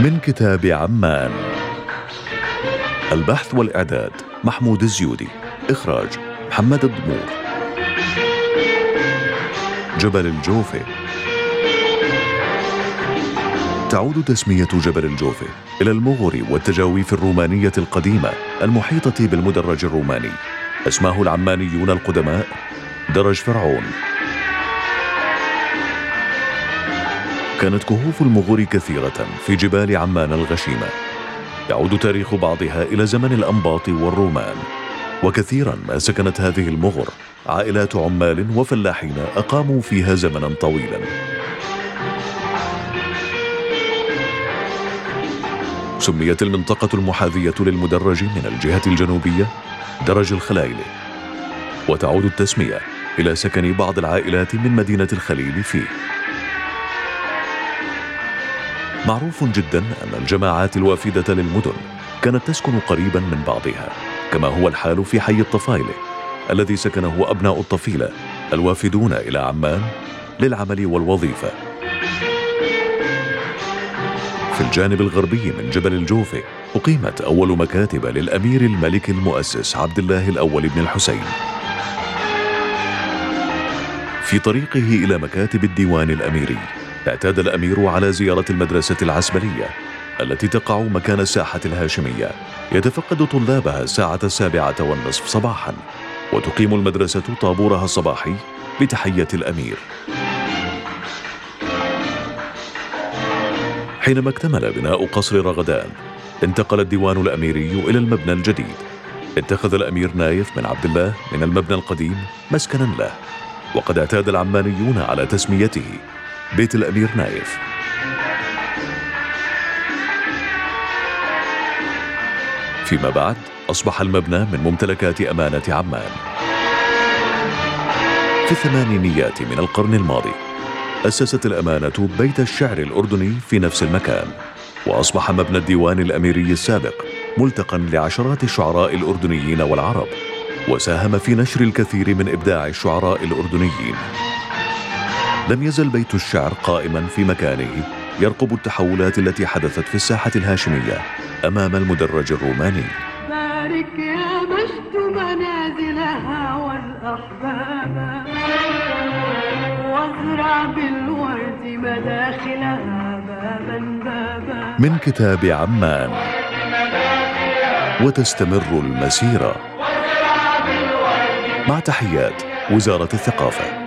من كتاب عمان. البحث والإعداد محمود الزيودي. إخراج محمد الضمور جبل الجوفة. تعود تسمية جبل الجوفة إلى المغر والتجاويف الرومانية القديمة المحيطة بالمدرج الروماني. أسماه العمانيون القدماء درج فرعون. كانت كهوف المغور كثيرة في جبال عمان الغشيمة. يعود تاريخ بعضها إلى زمن الأنباط والرومان. وكثيرا ما سكنت هذه المغر عائلات عمال وفلاحين أقاموا فيها زمنا طويلا. سميت المنطقة المحاذية للمدرج من الجهة الجنوبية درج الخلايلة وتعود التسمية إلى سكن بعض العائلات من مدينة الخليل فيه. معروف جدا أن الجماعات الوافدة للمدن كانت تسكن قريبا من بعضها كما هو الحال في حي الطفايلة الذي سكنه أبناء الطفيلة الوافدون إلى عمان للعمل والوظيفة. في الجانب الغربي من جبل الجوفة أقيمت أول مكاتب للأمير الملك المؤسس عبد الله الأول بن الحسين. في طريقه إلى مكاتب الديوان الأميري اعتاد الأمير على زيارة المدرسة العسبلية التي تقع مكان الساحة الهاشمية. يتفقد طلابها الساعة السابعة والنصف صباحا وتقيم المدرسة طابورها الصباحي بتحية الأمير. حينما اكتمل بناء قصر رغدان انتقل الديوان الأميري إلى المبنى الجديد. اتخذ الأمير نايف بن عبد الله من المبنى القديم مسكنا له وقد اعتاد العمانيون على تسميته. بيت الأمير نايف. فيما بعد أصبح المبنى من ممتلكات أمانة عمان. في الثمانينيات من القرن الماضي أسست الأمانة بيت الشعر الأردني في نفس المكان وأصبح مبنى الديوان الأميري السابق ملتقا لعشرات الشعراء الأردنيين والعرب وساهم في نشر الكثير من إبداع الشعراء الأردنيين. لم يزل بيت الشعر قائما في مكانه. يرقب التحولات التي حدثت في الساحة الهاشمية أمام المدرج الروماني. بارك يا مجد منازلها والأحباب. وازرع بالورد مداخلها بابا بابا. من كتاب عمان. وتستمر المسيرة. مع تحيات وزارة الثقافة.